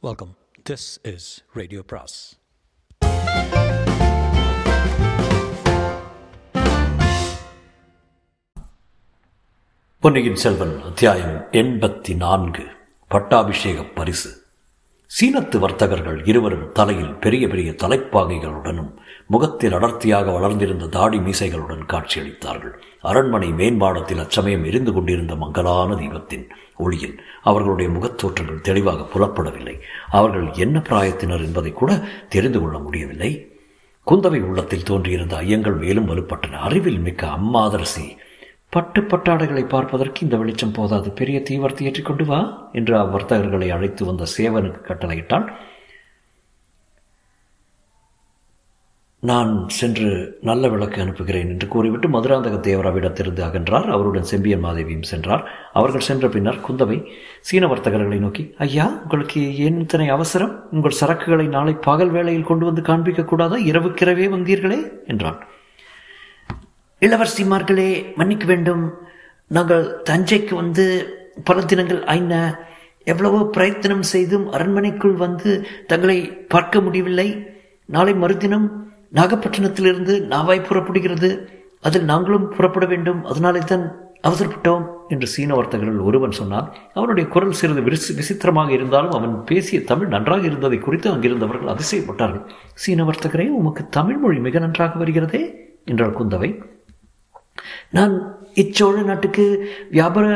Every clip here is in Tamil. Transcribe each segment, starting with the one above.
வெல்கம் திஸ் இஸ் ரேடியோ பிராஸ் பொன்னியின் செல்வன் அத்தியாயம் எண்பத்தி நான்கு பட்டாபிஷேக பரிசு. சீனத்து வர்த்தகர்கள் இருவரும் தலையில் பெரிய பெரிய தலைப்பாகைகளுடனும் முகத்தில் அடர்த்தியாக வளர்ந்திருந்த தாடி மீசைகளுடன் காட்சியளித்தார்கள். அரண்மனை மேம்பாடத்தில் அச்சமயம் எரிந்து கொண்டிருந்த மங்கலான தீபத்தின் ஒளியில். அவர்களுடைய முகத்தோற்றங்கள் தெளிவாக புலப்படவில்லை. அவர்கள் என்ன பிராயத்தினர் என்பதை கூட தெரிந்து கொள்ள முடியவில்லை. குந்தவை உள்ளத்தில் தோன்றியிருந்த ஐயங்கள் மேலும் வலுப்பட்டன. அறிவில் மிக்க அம்மாதரசி பட்டு பட்டாடைகளை பார்ப்பதற்கு இந்த வெளிச்சம் போதாது. பெரிய தீவர்த்தி ஏற்றிக்கொண்டு வா என்று அவ்வர்த்தகர்களை அழைத்து வந்த சேவனுக்கு கட்டளையிட்டான் நான் சென்று நல்ல விளக்கு அனுப்புகிறேன் என்று கூறிவிட்டு மதுராந்தக தேவராவிடத்திலிருந்து அகன்றார். அவருடன் செம்பியன் மாதேவியும் சென்றார். அவர்கள் சென்ற பின்னர் குந்தவை சீன வர்த்தகர்களை நோக்கி ஐயா உங்களுக்கு ஏன் இத்தனை அவசரம்? உங்கள் சரக்குகளை நாளை பகல் வேளையில் கொண்டு வந்து காண்பிக்க கூடாதா இரவுக்கிரவே வந்தீர்களே? என்றான். இளவரசிமார்களே மன்னிக்க வேண்டும். நாங்கள் தஞ்சைக்கு வந்து பல தினங்கள் ஆயின. எவ்வளவோ பிரயத்தனம் செய்தும் அரண்மனைக்குள் வந்து தங்களை பார்க்க முடியவில்லை. நாளை மறுதினம் நாகப்பட்டினத்திலிருந்து நாவாய் புறப்படுகிறது. அதில் நாங்களும் புறப்பட வேண்டும். அதனாலே தான் அவசரப்பட்டோம் என்று சீன வர்த்தகர்கள் ஒருவன் சொன்னான். அவனுடைய குரல் சிறிது விசி விசித்திரமாக இருந்தாலும் அவன் பேசிய தமிழ் நன்றாக இருந்ததை குறித்து அங்கிருந்தவர்கள் அதிசயப்பட்டார்கள். சீன வர்த்தகரே உமக்கு தமிழ் மொழி மிக நன்றாக வருகிறதே என்றாள் குந்தவை. நான் இச்சோழ நாட்டுக்கு வியாபார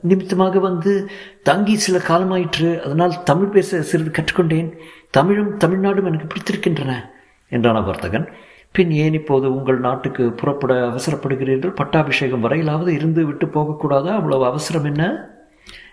நிமித்தமாக வந்து தங்கி சில காலமாயிற்று. அதனால் தமிழ் பேச சிறிது கற்றுக்கொண்டேன். தமிழும் தமிழ்நாடும் எனக்கு பிடித்திருக்கின்றன. என்றான் வர்த்தகன் பின் ஏன் இப்போது உங்கள் நாட்டுக்கு புறப்பட அவசரப்படுகிறீர்கள்? பட்டாபிஷேகம் வரையிலாவது இருந்து விட்டு போகக்கூடாதா? அவ்வளவு அவசரம் என்ன?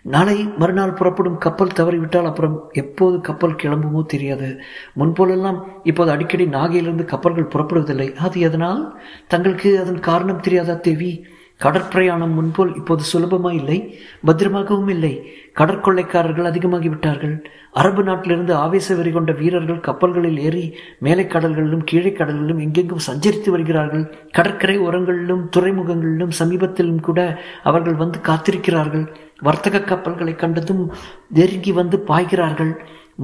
நாளை மறுநாள் புறப்படும் கப்பல் தவறிவிட்டால் அப்புறம் எப்போது கப்பல் கிளம்புமோ தெரியாது. முன்போலெல்லாம் இப்போது அடிக்கடி நாகையிலிருந்து கப்பல்கள் புறப்படுவதில்லை. அது எதனால்? தங்களுக்கு அதன் காரணம் தெரியாதா தேவி? கடற்பிரயாணம் முன்போல் இப்போது சுலபமாக இல்லை பத்திரமாகவும் இல்லை. கடற்கொள்ளைக்காரர்கள் அதிகமாகிவிட்டார்கள். அரபு நாட்டிலிருந்து ஆவேச வெறி கொண்ட வீரர்கள் கப்பல்களில் ஏறி மேலை கடல்களிலும் கீழே கடல்களிலும் எங்கெங்கும் சஞ்சரித்து வருகிறார்கள். கடற்கரை ஓரங்களிலும் துறைமுகங்களிலும் சமீபத்திலும் கூட அவர்கள் வந்து காத்திருக்கிறார்கள். வர்த்தக கப்பல்களை கண்டதும் நெருங்கி வந்து பாய்கிறார்கள்.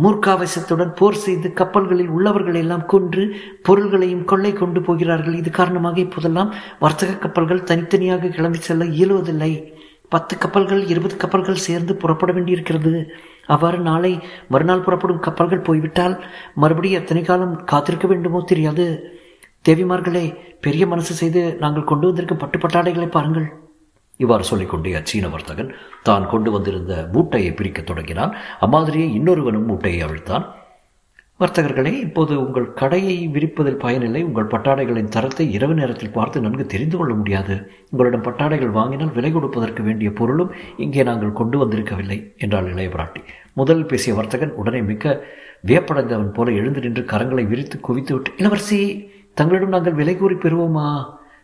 மூர்க்காவசத்துடன் போர் செய்து கப்பல்களில் உள்ளவர்களை எல்லாம் கொன்று பொருள்களையும் கொள்ளை கொண்டு போகிறார்கள். இது காரணமாக இப்போதெல்லாம் வர்த்தக கப்பல்கள் தனித்தனியாக கிளம்பி செல்ல இயலுவதில்லை. பத்து கப்பல்கள் இருபது கப்பல்கள் சேர்ந்து புறப்பட வேண்டியிருக்கிறது. அவ்வாறு நாளை மறுநாள் புறப்படும் கப்பல்கள் போய்விட்டால் மறுபடியும் எத்தனை காலம் காத்திருக்க வேண்டுமோ தெரியாது. தேவிமார்களே பெரிய மனசு செய்து நாங்கள் கொண்டு வந்திருக்கும் பட்டுப்பட்டாடைகளை பாருங்கள். இவ்வாறு சொல்லிக்கொண்டே அச்சீன வர்த்தகன் தான் கொண்டு வந்திருந்த மூட்டையை பிரிக்கத் தொடங்கினான். அம்மாதிரியே இன்னொருவனும் மூட்டையை அவிழ்த்தான். வர்த்தகர்களே இப்போது உங்கள் கடையை விரிப்பதில் பயனில்லை. உங்கள் பட்டாடைகளின் தரத்தை இரவு நேரத்தில் பார்த்து நன்கு தெரிந்து கொள்ள முடியாது. உங்களிடம் பட்டாடைகள் வாங்கினால் விலை கொடுப்பதற்கு வேண்டிய பொருளும் இங்கே நாங்கள் கொண்டு வந்திருக்கவில்லை என்றாள் இளைய பிராட்டி. முதலில் பேசிய வர்த்தகன் உடனே மிக வியப்படைந்தவன் போல எழுந்து நின்று கரங்களை விரித்து குவித்து விட்டு இளவரசி தங்களிடம் நாங்கள் விலை கூறி பெறுவோமா?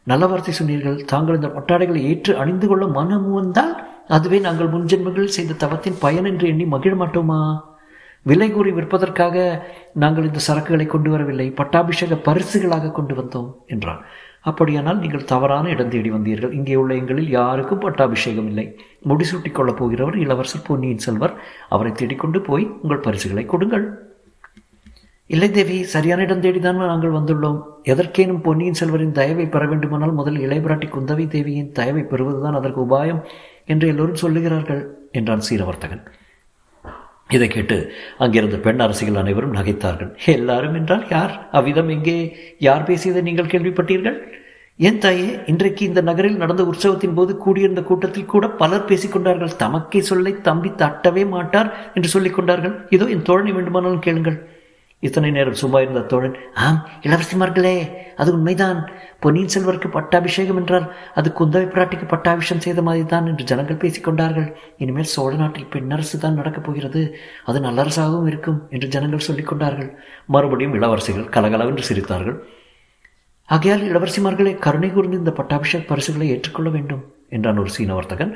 நல்ல வார்த்தை சொன்னீர்கள். தாங்கள் இந்த ஒட்டாடைகளை ஏற்று அணிந்து கொள்ள மனம் வந்தால் அதுவே நாங்கள் முன்ஜென்மங்களில் செய்த தவத்தின் பயன் என்று எண்ணி மகிழ மாட்டோமா? விலை கூறி விற்பதற்காக நாங்கள் இந்த சரக்குகளை கொண்டு வரவில்லை. பட்டாபிஷேக பரிசுகளாக கொண்டு வந்தோம் என்றார் அப்படியானால் நீங்கள் தவறான இடம் தேடி வந்தீர்கள். இங்கே உள்ள எங்களில் யாருக்கும் பட்டாபிஷேகம் இல்லை. முடிசூட்டிக் கொள்ளப் போகிறவர் இளவரசர் பொன்னியின் செல்வர். அவரை தேடிக்கொண்டு போய் உங்கள் பரிசுகளை கொடுங்கள். இல்லை தேவி சரியான இடம் தேடிதான் நாங்கள் வந்துள்ளோம். எதற்கேனும் பொன்னியின் செல்வரின் தயவை பெற வேண்டுமானால் முதல் இளையபிராட்டி குந்தவை தேவியின் தயவை பெறுவதுதான் அதற்கு உபாயம் என்று எல்லோரும் சொல்லுகிறார்கள் என்றான் சீரவர்த்தகன். இதை கேட்டு அங்கிருந்த பெண் அரசிகள் அனைவரும் நகைத்தார்கள். எல்லாரும் என்றால் யார்? அவ்விதம் எங்கே? யார் பேசியதை நீங்கள் கேள்விப்பட்டீர்கள்? ஏன் தாயே? இன்றைக்கு இந்த நகரில் நடந்த உற்சவத்தின் போது கூடியிருந்த கூட்டத்தில் கூட பலர் பேசிக்கொண்டார்கள் தமக்கை சொல்லை தம்பி தட்டவே மாட்டார் என்று சொல்லிக் கொண்டார்கள். இதோ என் தோழனை வேண்டுமானாலும் கேளுங்கள். இத்தனை நேரம் சும்மா இருந்த தோழன் ஆம் இளவரசிமார்களே அது உண்மைதான். பொன்னியின் செல்வருக்கு பட்டாபிஷேகம் என்றால் அது குந்தவை பிராட்டிக்கு பட்டாபிஷம் செய்த மாதிரி தான் என்று ஜனங்கள் பேசிக்கொண்டார்கள் இனிமேல் சோழ நாட்டில் பெண்ணரசு தான் நடக்கப் போகிறது. அது நல்லரசாகவும் இருக்கும் என்று ஜனங்கள் சொல்லிக்கொண்டார்கள் மறுபடியும் இளவரசிகள் கலகலவென்று சிரித்தார்கள். ஆகையால் இளவரசிமார்களே கருணை கூர்ந்து இந்த பட்டாபிஷேக பரிசுகளை ஏற்றுக்கொள்ள வேண்டும் என்றான் ஒரு சீன வர்த்தகன்.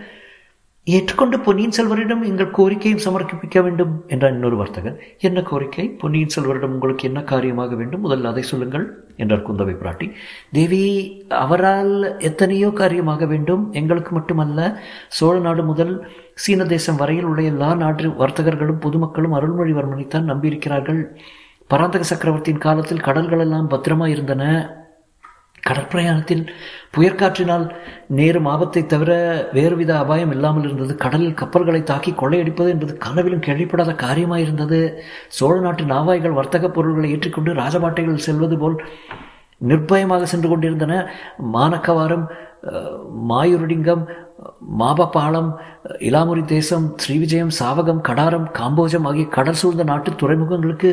ஏற்றுக்கொண்டு பொன்னியின் செல்வரிடம் எங்கள் கோரிக்கையும் சமர்ப்பிக்க வேண்டும் என்றார் இன்னொரு வர்த்தகர். என்ன கோரிக்கை? பொன்னியின் செல்வரிடம் உங்களுக்கு என்ன காரியமாக வேண்டும்? முதல்ல அதை சொல்லுங்கள் என்றார் குந்தவை பிராட்டி. தேவி அவரால் எத்தனையோ காரியமாக வேண்டும். எங்களுக்கு மட்டுமல்ல சோழ நாடு முதல் சீன தேசம் வரையில் உள்ள எல்லா நாட்டு வர்த்தகர்களும் பொதுமக்களும் அருள்மொழிவர்மனைத்தான் நம்பியிருக்கிறார்கள். பராந்தக சக்கரவர்த்தியின் காலத்தில் கடல்கள் எல்லாம் பத்திரமா இருந்தன கடற்பிரயாணத்தில் புயற்காற்றினால் நேரும் ஆபத்தை தவிர வேறுவித அபாயம் இல்லாமல் இருந்தது. கடலில் கப்பல்களை தாக்கி கொள்ளையடிப்பது என்பது கனவிலும் கேள்விப்படாத காரியமாயிருந்தது. சோழ நாட்டு நாவாய்கள் வர்த்தக பொருள்களை ஏற்றிக்கொண்டு ராஜபாட்டைகள் செல்வது போல் நிர்பயமாக சென்று கொண்டிருந்தன. மானக்கவாரம் மாயூரடிங்கம் மாபபாளம் இலாமுரி தேசம் ஸ்ரீவிஜயம் சாவகம் கடாரம் காம்போஜம் ஆகிய கடல் சூழ்ந்த நாட்டு துறைமுகங்களுக்கு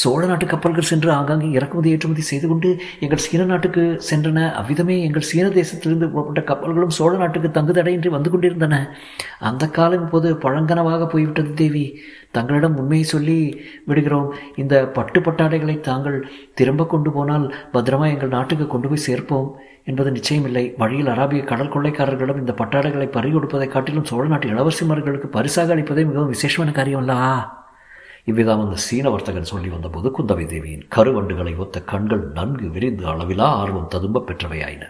சோழ நாட்டு கப்பல்கள் சென்று ஆங்காங்கே இறக்குமதி ஏற்றுமதி செய்து கொண்டு எங்கள் சீன நாட்டுக்கு சென்றன. அவ்விதமே எங்கள் சீன தேசத்திலிருந்து புறப்பட்ட கப்பல்களும் சோழ நாட்டுக்கு தங்குதடையின்றி வந்து கொண்டிருந்தன. அந்த காலம் இப்போது பழங்கனவாக போய்விட்டது தேவி. தங்களிடம் உண்மையை சொல்லி விடுகிறோம். இந்த பட்டு பட்டாடைகளை தாங்கள் திரும்ப கொண்டு போனால் பத்திரமா எங்கள் நாட்டுக்கு கொண்டு போய் சேர்ப்போம் என்பது நிச்சயமில்லை. வழியில் அராபிய கடல் கொள்ளைக்காரர்களிடம் இந்த பட்டாடைகளை பறி கொடுப்பதை காட்டிலும் சோழ நாட்டு இளவரசிமார்களுக்கு பரிசாக அளிப்பதே மிகவும் விசேஷமான காரியம் அல்லா இவ்விதம் அந்த சீன வர்த்தகன் சொல்லி வந்தபோது குந்தவை தேவியின் கருவண்டுகளை ஒத்த கண்கள் நன்கு விரிந்து அளவிலா ஆர்வம் ததும்ப பெற்றவையாயின.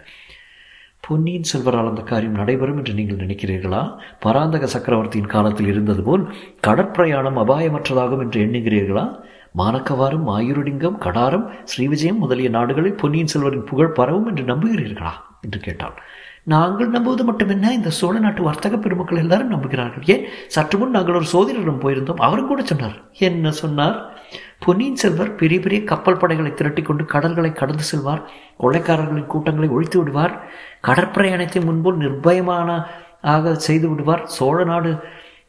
பொன்னியின் செல்வரால் அந்த காரியம் நடைபெறும் என்று நீங்கள் நினைக்கிறீர்களா? பராந்தக சக்கரவர்த்தியின் காலத்தில் இருந்தது போல் கடற்பிரயாணம் அபாயமற்றதாகும் என்று எண்ணுகிறீர்களா? மானக்கவாரம் மாயூரடிங்கம் கடாரம் ஸ்ரீவிஜயம் முதலிய நாடுகளில் பொன்னியின் செல்வரின் புகழ் பரவும் என்று நம்புகிறீர்களா? என்று கேட்டாள். நாங்கள் நம்புவது மட்டுமென்ன இந்த சோழ நாட்டு வர்த்தக பெருமக்கள் எல்லாரும் நம்புகிறார்கள். ஏன்? சற்று முன் நாங்கள் ஒரு சோதனரிடம் போயிருந்தோம் அவரும் கூட சொன்னார். என்ன சொன்னார்? பொன்னியின் செல்வர் பெரிய பெரிய கப்பல் படைகளை திரட்டி கொண்டு கடல்களை கடந்து செல்வார். கொள்ளைக்காரர்களின் கூட்டங்களை ஒழித்து விடுவார். கடற்பிரயாணத்தை முன்போல் நிர்பயமான ஆக செய்து விடுவார். சோழ நாடு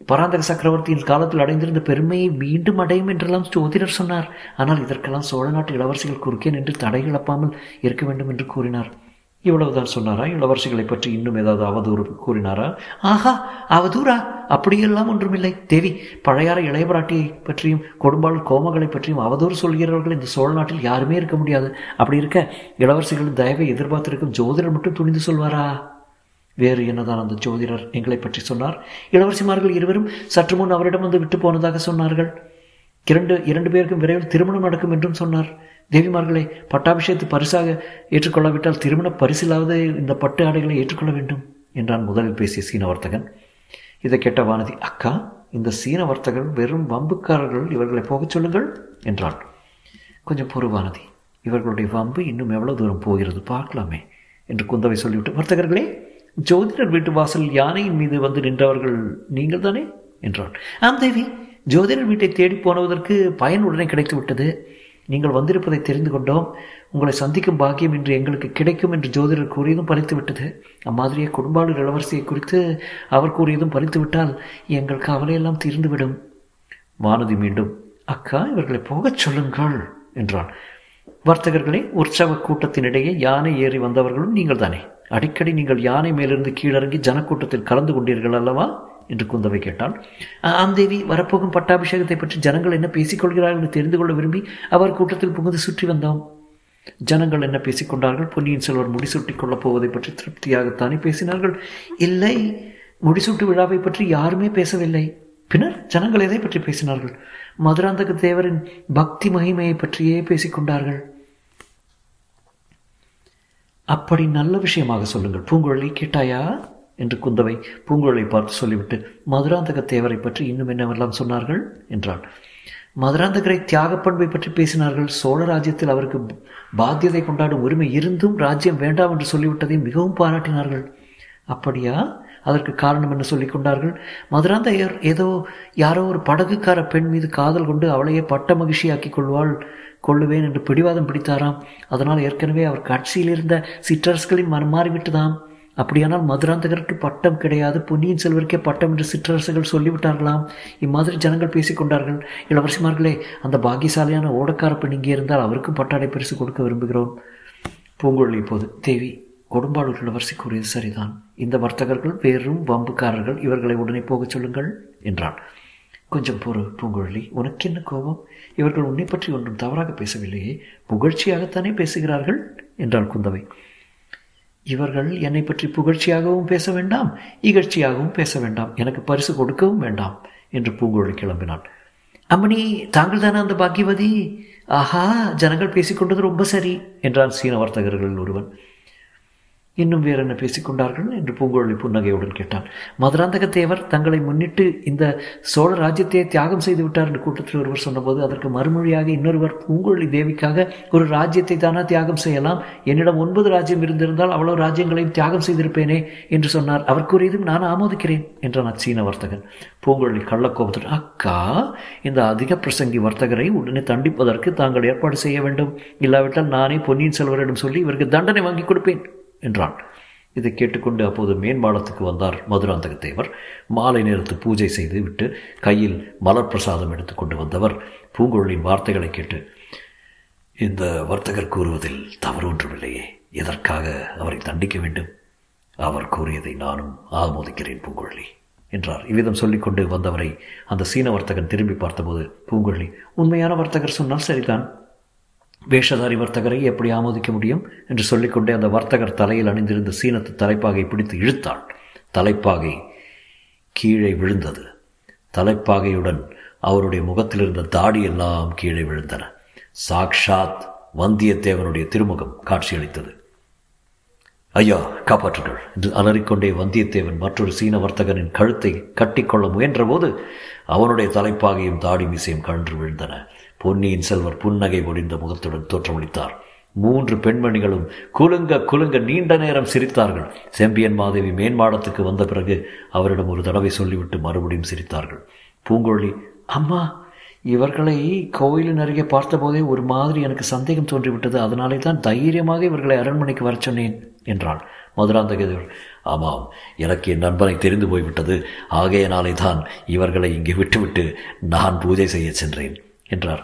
பராந்தக சக்கரவர்த்தியின் காலத்தில் அடைந்திருந்த பெருமையை மீண்டும் அடையும் என்றெல்லாம் ஜோதிடர் சொன்னார். ஆனால் இதற்கெல்லாம் சோழ நாட்டு இளவரசிகள் குறுக்கே நின்று தடை இழப்பாமல் இருக்க வேண்டும் என்று கூறினார். இவ்வளவுதான் சொன்னாரா? இளவரசிகளை பற்றி இன்னும் ஏதாவது அவதூறு கூறினாரா? ஆஹா அவதூறா? அப்படியெல்லாம் ஒன்றுமில்லை. தேவி பழையாற இளையபராட்டியை பற்றியும் கொடும்பாள் கோமகளை பற்றியும் அவதூறு சொல்கிறவர்கள் இந்த சோழ நாட்டில் யாருமே இருக்க முடியாது. அப்படி இருக்க இளவரசிகளின் தயவை எதிர்பார்த்திருக்கும் ஜோதிடர் மட்டும் துணிந்து சொல்வாரா? வேறு என்னதான் அந்த ஜோதிடர் எங்களை பற்றி சொன்னார்? இளவரசிமார்கள் இருவரும் சற்று முன் அவரிடம் வந்து விட்டு போனதாக சொன்னார்கள். இரண்டு இரண்டு பேருக்கும் விரைவில் திருமணம் நடக்கும் என்றும் சொன்னார். தேவிமார்களை பட்டாபிஷேகத்தை பரிசாக ஏற்றுக்கொள்ளாவிட்டால் திருமண பரிசிலாவது இந்த பட்டு ஆடைகளை ஏற்றுக்கொள்ள வேண்டும் என்றான் முதலில் பேசிய சீன வர்த்தகன் இதை கேட்ட வானதி அக்கா இந்த சீன வர்த்தகர் வெறும் வம்புக்காரர்கள் இவர்களை போகச் சொல்லுங்கள் என்றாள். கொஞ்சம் பொறு வானதி இவர்களுடைய வம்பு இன்னும் எவ்வளவு தூரம் போகிறது பார்க்கலாமே என்று குந்தவை சொல்லிவிட்டு வர்த்தகர்களே ஜோதிடர் வீட்டு வாசல் யானையின் மீது வந்து நின்றவர்கள் நீங்கள் தானே? என்றான் ஆம் தேவி ஜோதிடர் வீட்டை தேடி போனதற்கு பயன் உடனே கிடைத்து விட்டது நீங்கள் வந்திருப்பதை தெரிந்து கொண்டோம். உங்களை சந்திக்கும் பாக்கியம் இன்று எங்களுக்கு கிடைக்கும் என்று ஜோதிடர் கூறியதும் பறித்துவிட்டது அம்மாதிரியே குடும்பாளர் இளவரசியை குறித்து அவர் கூறியதும் பறித்துவிட்டால் எங்கள் கவலையெல்லாம் தீர்ந்துவிடும். வானதி மீண்டும் அக்கா இவர்களை போகச் சொல்லுங்கள் என்றாள். வர்த்தகர்களே உற்சவ கூட்டத்தினிடையே யானை ஏறி வந்தவர்களும் நீங்கள் தானே அடிக்கடி நீங்கள் யானை மேலிருந்து கீழிறங்கி ஜனக்கூட்டத்தில் கலந்து கொண்டீர்கள் அல்லவா? என்று குந்தவை கேட்டாள். ஆம் தேவி வரப்போகும் பட்டாபிஷேகத்தை பற்றி ஜனங்கள் என்ன பேசிக்கொள்கிறார்கள் என்று தெரிந்து கொள்ள விரும்பி அவர் கூட்டத்தில் புகுந்து சுற்றி வந்தோம். ஜனங்கள் என்ன பேசிக்கொண்டார்கள்? பொன்னியின் செல்வர் முடிசூட்டி கொள்ளப் போவதை பற்றி திருப்தியாகத்தானே பேசினார்கள். இல்லை முடிசூட்டு விழாவை பற்றி யாருமே பேசவில்லை. பின்னர் ஜனங்கள் எதை பற்றி பேசினார்கள்? மதுராந்தக தேவரின் பக்தி மகிமையை பற்றியே பேசிக்கொண்டார்கள். அப்படி நல்ல விஷயமாக சொல்லுங்கள். பூங்குழலி கேட்டாயா? என்று குந்தவை பூங்குழலை பார்த்து சொல்லிவிட்டு மதுராந்தக தேவரை பற்றி இன்னும் என்னவெல்லாம் சொன்னார்கள்? என்றான் மதுராந்தகரை தியாகப்பண்பை பற்றி பேசினார்கள். சோழ ராஜ்யத்தில் அவருக்கு பாத்தியதை கொண்டாடும் உரிமை இருந்தும் ராஜ்யம் வேண்டாம் என்று சொல்லிவிட்டதை மிகவும் பாராட்டினார்கள். அப்படியா? அதற்கு காரணம் என்ன சொல்லிக் கொண்டார்கள்? மதுராந்தகர் ஏதோ யாரோ ஒரு படகுக்கார பெண் மீது காதல் கொண்டு அவளையே பட்ட மகிழ்ச்சியாக்கி கொள்வாள் கொள்ளுவேன் என்று பிடிவாதம் பிடித்தாராம். அதனால் ஏற்கனவே அவர் கட்சியில் இருந்த சிற்றரசுகளின் மனம் மாறிவிட்டதாம். அப்படியானால் மதுராந்தகருக்கு பட்டம் கிடையாது பொன்னியின் செல்வருக்கே பட்டம் என்று சிற்றரசுகள் சொல்லிவிட்டார்களாம். இம்மாதிரி ஜனங்கள் பேசிக்கொண்டார்கள் இளவரசிமார்களே அந்த பாக்கியசாலியான ஓடக்கார பெண் இங்கே இருந்தால் அவருக்கும் பட்டாடை பரிசு கொடுக்க விரும்புகிறோம். பூங்குழலி இப்போது. தேவி கொடும்பாளூர் இளவரசி கூறியது சரிதான். இந்த வர்த்தகர்கள் வெறும் வம்புக்காரர்கள். இவர்களை உடனே போகச் சொல்லுங்கள் என்றான் கொஞ்சம் பொறு பூங்குழலி. உனக்கு என்ன கோபம்? இவர்கள் உன்னை பற்றி ஒன்றும் தவறாக பேசவில்லையே. புகழ்ச்சியாகத்தானே பேசுகிறார்கள் என்றாள் குந்தவை. இவர்கள் என்னை பற்றி புகழ்ச்சியாகவும் பேச வேண்டாம் இகழ்ச்சியாகவும் பேச வேண்டாம் எனக்கு பரிசு கொடுக்கவும் வேண்டாம் என்று பூங்குழலி கிளம்பினான். அம்மணி தாங்கள் தானே அந்த பாக்கியவதி? ஆஹா ஜனங்கள் பேசிக்கொண்டது ரொம்ப சரி என்றான் சீன வர்த்தகர்களில் ஒருவன். இன்னும் வேறு என்ன பேசிக்கொண்டார்கள் என்று பூங்குழலி புன்னகையுடன் கேட்டான். மதுராந்தக தேவர் தங்களை முன்னிட்டு இந்த சோழ ராஜ்யத்தை தியாகம் செய்து விட்டார் என்று கூட்டத்தில் ஒருவர் சொன்னபோது அதற்கு மறுமொழியாக இன்னொருவர் பூங்குழலி தேவிக்காக ஒரு ராஜ்யத்தை தானா தியாகம் செய்யலாம்? என்னிடம் ஒன்பது ராஜ்யம் இருந்திருந்தால் அவ்வளவு ராஜ்யங்களையும் தியாகம் செய்திருப்பேனே என்று சொன்னார். அவர் கூறியதும் நான் ஆமோதிக்கிறேன் என்றான் அச்சீன வர்த்தகன். பூங்குழலி கள்ளக்கோபத்தில் அக்கா இந்த அதிக பிரசங்கி வர்த்தகரை உடனே தண்டிப்பதற்கு தாங்கள் ஏற்பாடு செய்ய வேண்டும். இல்லாவிட்டால் நானே பொன்னியின் செல்வரிடம் சொல்லி இவருக்கு தண்டனை வாங்கி கொடுப்பேன் என்றான். இதை கேட்டுக்கொண்டு அப்போது மேன்மாடத்துக்கு வந்தார் மதுராந்தக தேவர். மாலை நேரத்து பூஜை செய்து விட்டு கையில் மலர் பிரசாதம் எடுத்துக்கொண்டு வந்தவர் பூங்குழலின் வார்த்தைகளை கேட்டு இந்த வர்த்தகர் கூறுவதில் தவறு ஒன்றுமில்லையே. எதற்காக அவரை தண்டிக்க வேண்டும்? அவர் கூறியதை நானும் ஆமோதிக்கிறேன் பூங்குழலி என்றார். இவ்விதம் சொல்லிக்கொண்டு வந்தவரை அந்த சீன வர்த்தகன் திரும்பி பார்த்தபோது பூங்குழலி உண்மையான வர்த்தகர் சொன்னால் சரிதான். வேஷதாரி வர்த்தகரை எப்படி ஆமோதிக்க முடியும் என்று சொல்லிக்கொண்டே அந்த வர்த்தகர் தலையில் அணிந்திருந்த சீனத்து தலைப்பாகை பிடித்து இழுத்தாள். தலைப்பாகை கீழே விழுந்தது. தலைப்பாகையுடன் அவருடைய முகத்தில் இருந்த தாடி எல்லாம் கீழே விழுந்தன. சாக்ஷாத் வந்தியத்தேவனுடைய திருமுகம் காட்சியளித்தது. ஐயா காப்பாற்றுங்கள் என்று அலறிக்கொண்டே வந்தியத்தேவன் மற்றொரு சீன வர்த்தகனின் கழுத்தை கட்டிக்கொள்ள முயன்றபோது அவனுடைய தலைப்பாகையும் தாடி மீசையும் கழன்று விழுந்தன. பொன்னியின் செல்வர் புன்னகை ஒடிந்த முகத்துடன் தோற்றமளித்தார். மூன்று பெண்மணிகளும் குலுங்க குலுங்க நீண்ட நேரம் சிரித்தார்கள். செம்பியன் மாதேவி மேன்மாடத்துக்கு வந்த பிறகு அவரிடம் ஒரு தடவை சொல்லிவிட்டு மறுபடியும் சிரித்தார்கள். பூங்கொழி அம்மா இவர்களை கோயிலின் அருகே பார்த்தபோதே ஒரு மாதிரி எனக்கு சந்தேகம் தோன்றிவிட்டது. அதனாலே தான் தைரியமாக இவர்களை அரண்மனைக்கு வரச் சொன்னேன் என்றாள் மதுராந்தகதேவர் ஆமாம் எனக்கு என் நண்பனை தெரிந்து போய்விட்டது. ஆகையனாலே தான் இவர்களை இங்கே விட்டுவிட்டு நான் பூஜை செய்ய சென்றேன் என்றார்.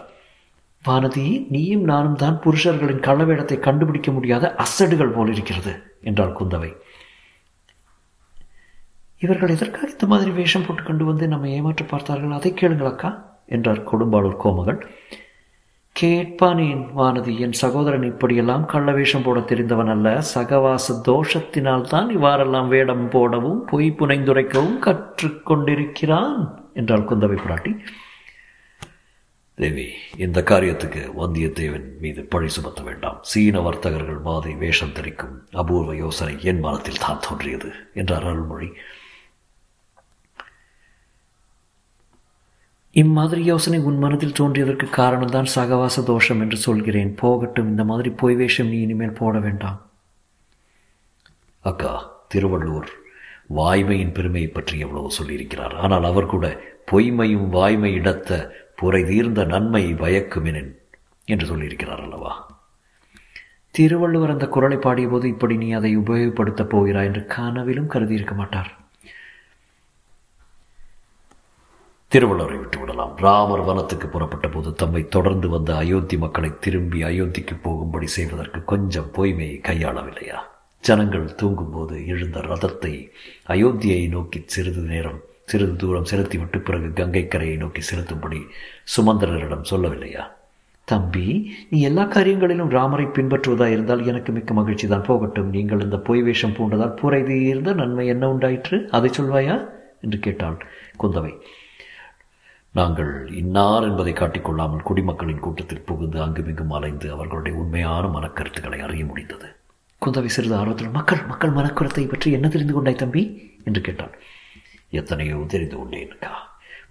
வானதி நீயும் நானும் தான் புருஷர்களின் கள்ளவேடத்தை கண்டுபிடிக்க முடியாத அசடுகள் போல் இருக்கிறது என்றாள் குந்தவை. இவர்கள் எதற்காக இந்த மாதிரி வேஷம் போட்டு கொண்டு வந்து நம்ம ஏமாற்ற பார்த்தார்கள்? அதை கேளுங்கள் அக்கா என்றார் கொடும்பாளூர் கோமகன். கேட்பானேன் வானதி என் சகோதரன் இப்படியெல்லாம் கள்ள வேஷம் போட தெரிந்தவன் அல்ல. சகவாச தோஷத்தினால் தான் இவ்வாறெல்லாம் வேடம் போடவும் பொய் புனைந்துரைக்கவும் கற்றுக்கொண்டிருக்கிறான் என்றாள் குந்தவை பிராட்டி. தேவி இந்த காரியத்துக்கு வந்தியத்தேவன் மீது பழி சுமத்த வேண்டாம். சீன வர்த்தகர்கள் மாதை வேஷம் தெரிக்கும் அபூர்வ யோசனை என் மனத்தில் தான் தோன்றியது என்றார் அருள்மொழி. இம்மாதிரி யோசனை உன் மனதில் தோன்றியதற்கு காரணம்தான் சகவாச தோஷம் என்று சொல்கிறேன். போகட்டும் இந்த மாதிரி பொய் வேஷம் நீ இனிமேல் போட வேண்டாம். அக்கா திருவள்ளுவர் வாய்மையின் பெருமையை பற்றி எவ்வளவு சொல்லியிருக்கிறார். ஆனால் அவர் கூட பொய்மையும் வாய்மை இடத்த புரை தீர்ந்த நன்மை பயக்குமெனின் என்று சொல்லியிருக்கிறார் அல்லவா? திருவள்ளுவர் அந்த குரலை பாடியபோது இப்படி நீ அதை உபயோகப்படுத்தப் போகிறாய் என்று கனவிலும் கருதியிருக்க மாட்டார். திருவள்ளுவரை விட்டுவிடலாம் ராமர் வனத்துக்கு புறப்பட்ட போது தம்மை தொடர்ந்து வந்த அயோத்தி மக்களை திரும்பி அயோத்திக்கு போகும்படி செய்வதற்கு கொஞ்சம் பொய்மையை கையாளவில்லையா? ஜனங்கள் தூங்கும்போது எழுந்த ரதத்தை அயோத்தியை நோக்கி சிறிது நேரம் சிறிது தூரம் செலுத்திவிட்டு பிறகு கங்கை கரையை நோக்கி செலுத்தும்படி சுமந்திரரிடம் சொல்லவில்லையா? தம்பி நீ எல்லா காரியங்களிலும் ராமரை பின்பற்றுவதா இருந்தால் எனக்கு மிக்க மகிழ்ச்சி தான். போகட்டும் நீங்கள் இந்த பொய் வேஷம் பூண்டதால் புரைதி இருந்த நன்மை என்ன உண்டாயிற்று? அதை சொல்வாயா? என்று கேட்டாள் குந்தவை. நாங்கள் இன்னார் என்பதை காட்டிக்கொள்ளாமல் குடிமக்களின் கூட்டத்தில் புகுந்து அங்குமிங்கும் அலைந்து அவர்களுடைய உண்மையான மனக்கருத்துக்களை அறிய முடிந்தது. குந்தவை சிறிது ஆர்வத்தில் மக்கள் மக்கள் மனக்கருத்தை பற்றி என்ன தெரிந்து கொண்டாய் தம்பி? என்று கேட்டாள். எத்தனையோ தெரிந்து கொண்டேன்க்கா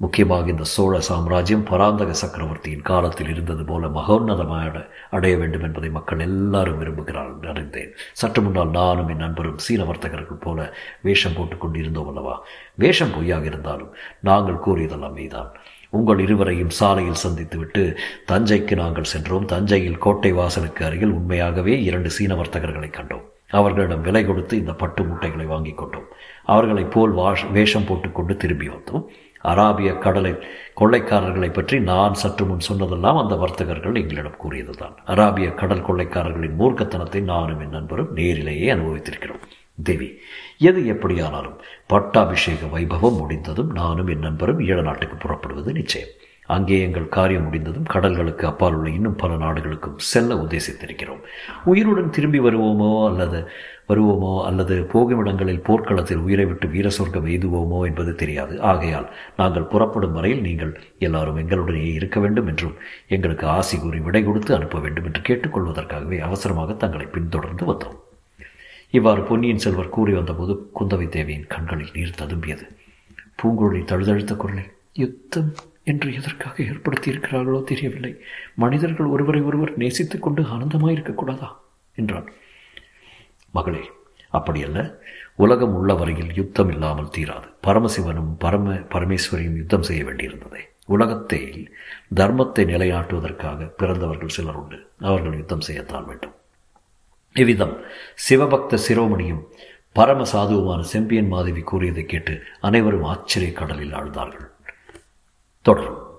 முக்கியமாக இந்த சோழ சாம்ராஜ்யம் பராந்தக சக்கரவர்த்தியின் காலத்தில் இருந்தது போல மகோன்னதமாக அடைய வேண்டும் என்பதை மக்கள் எல்லாரும் விரும்புகிறார்கள் அறிந்தேன். சற்று முன்னால் நானும் என் நண்பரும் சீன வர்த்தகர்கள் போல வேஷம் போட்டுக்கொண்டு இருந்தோம் அல்லவா? வேஷம் பொய்யாக இருந்தாலும் நாங்கள் கூறியதெல்லாம் மெய்தான் உங்கள் இருவரையும் சாலையில் சந்தித்துவிட்டு தஞ்சைக்கு நாங்கள் சென்றோம். தஞ்சையில் கோட்டை வாசலுக்கு அருகில் உண்மையாகவே இரண்டு சீன வர்த்தகர்களை கண்டோம். அவர்களிடம் விலை கொடுத்து இந்த பட்டு மூட்டைகளை வாங்கி கொண்டோம். அவர்களைப் போல் வாஷ் வேஷம் போட்டுக்கொண்டு திரும்பி வந்தோம். அராபிய கடலை கொள்ளைக்காரர்களை பற்றி நான் சற்று முன் சொன்னதெல்லாம் அந்த வர்த்தகர்கள் எங்களிடம் கூறியதுதான். அராபிய கடல் கொள்ளைக்காரர்களின் மூர்க்கத்தனத்தை நானும் என் நண்பரும் நேரிலேயே அனுபவித்திருக்கிறோம். தேவி எது எப்படியானாலும் பட்டாபிஷேக வைபவம் முடிந்ததும் நானும் என் நண்பரும் ஈழ நாட்டுக்கு புறப்படுவது நிச்சயம். அங்கே எங்கள் காரியம் முடிந்ததும் கடல்களுக்கு அப்பால் உள்ள இன்னும் பல நாடுகளுக்கும் செல்ல உத்தேசித்திருக்கிறோம். உயிருடன் திரும்பி வருவோமோ அல்லது வருவோமோ அல்லது போகும் இடங்களில் போர்க்களத்தில் உயிரை விட்டு வீர சொர்க்கம் எய்துவோமோ என்பது தெரியாது. ஆகையால் நாங்கள் புறப்படும் வரையில் நீங்கள் எல்லாரும் எங்களுடனே இருக்க வேண்டும் என்றும் எங்களுக்கு ஆசி கூறி விடை கொடுத்து அனுப்ப வேண்டும் என்று கேட்டுக்கொள்வதற்காகவே அவசரமாக தங்களை பின்தொடர்ந்து வந்தோம். இவ்வாறு பொன்னியின் செல்வர் கூறி வந்தபோது குந்தவை தேவியின் கண்களில் நீர் ததும்பியது. பூங்குழலி தழுதழுத்த குரலில் யுத்தம் என்று எதற்காக ஏற்படுத்தியிருக்கிறார்களோ தெரியவில்லை. மனிதர்கள் ஒருவரை ஒருவர் நேசித்துக் கொண்டு ஆனந்தமாயிருக்கக்கூடாதா என்றான். மகளே அப்படியல்ல. உலகம் உள்ள வரையில் யுத்தம் இல்லாமல் தீராது. பரமசிவனும் பரம பரமேஸ்வரியும் யுத்தம் செய்ய வேண்டியிருந்ததே. உலகத்தை தர்மத்தை நிலையாட்டுவதற்காக பிறந்தவர்கள் சிலர் உண்டு. அவர்கள் யுத்தம் செய்யத்தான் வேண்டும். இவ்விதம் சிவபக்த சிரோமணியும் பரம சாதுவுமான செம்பியன் மாதவி கூறியதை கேட்டு அனைவரும் ஆச்சரிய கடலில் ஆழ்ந்தார்கள். Torre.